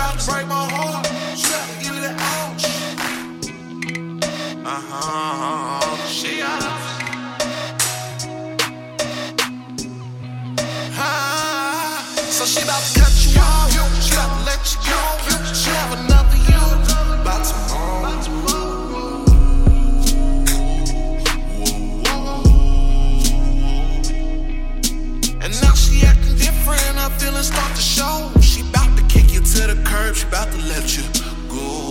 About to break my heart. She about to give it an ouch. Uh huh. She up. Ah, so she about to cut you off. She about to let you go. She have another you. About tomorrow. And now she acting different, her feelings start to show. Curb, she bout to let you go.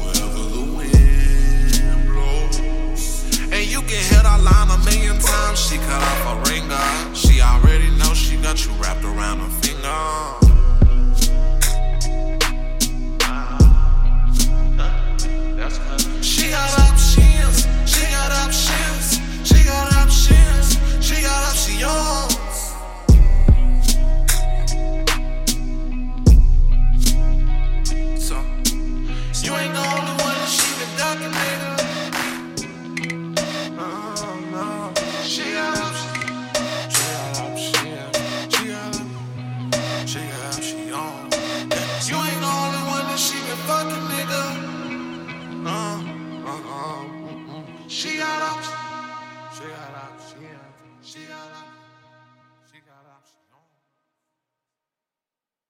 Wherever the wind blows. And you can hear that line a million times. She cut off her ringer. She already know uh, mm, mm. She got options. She got options. She got options.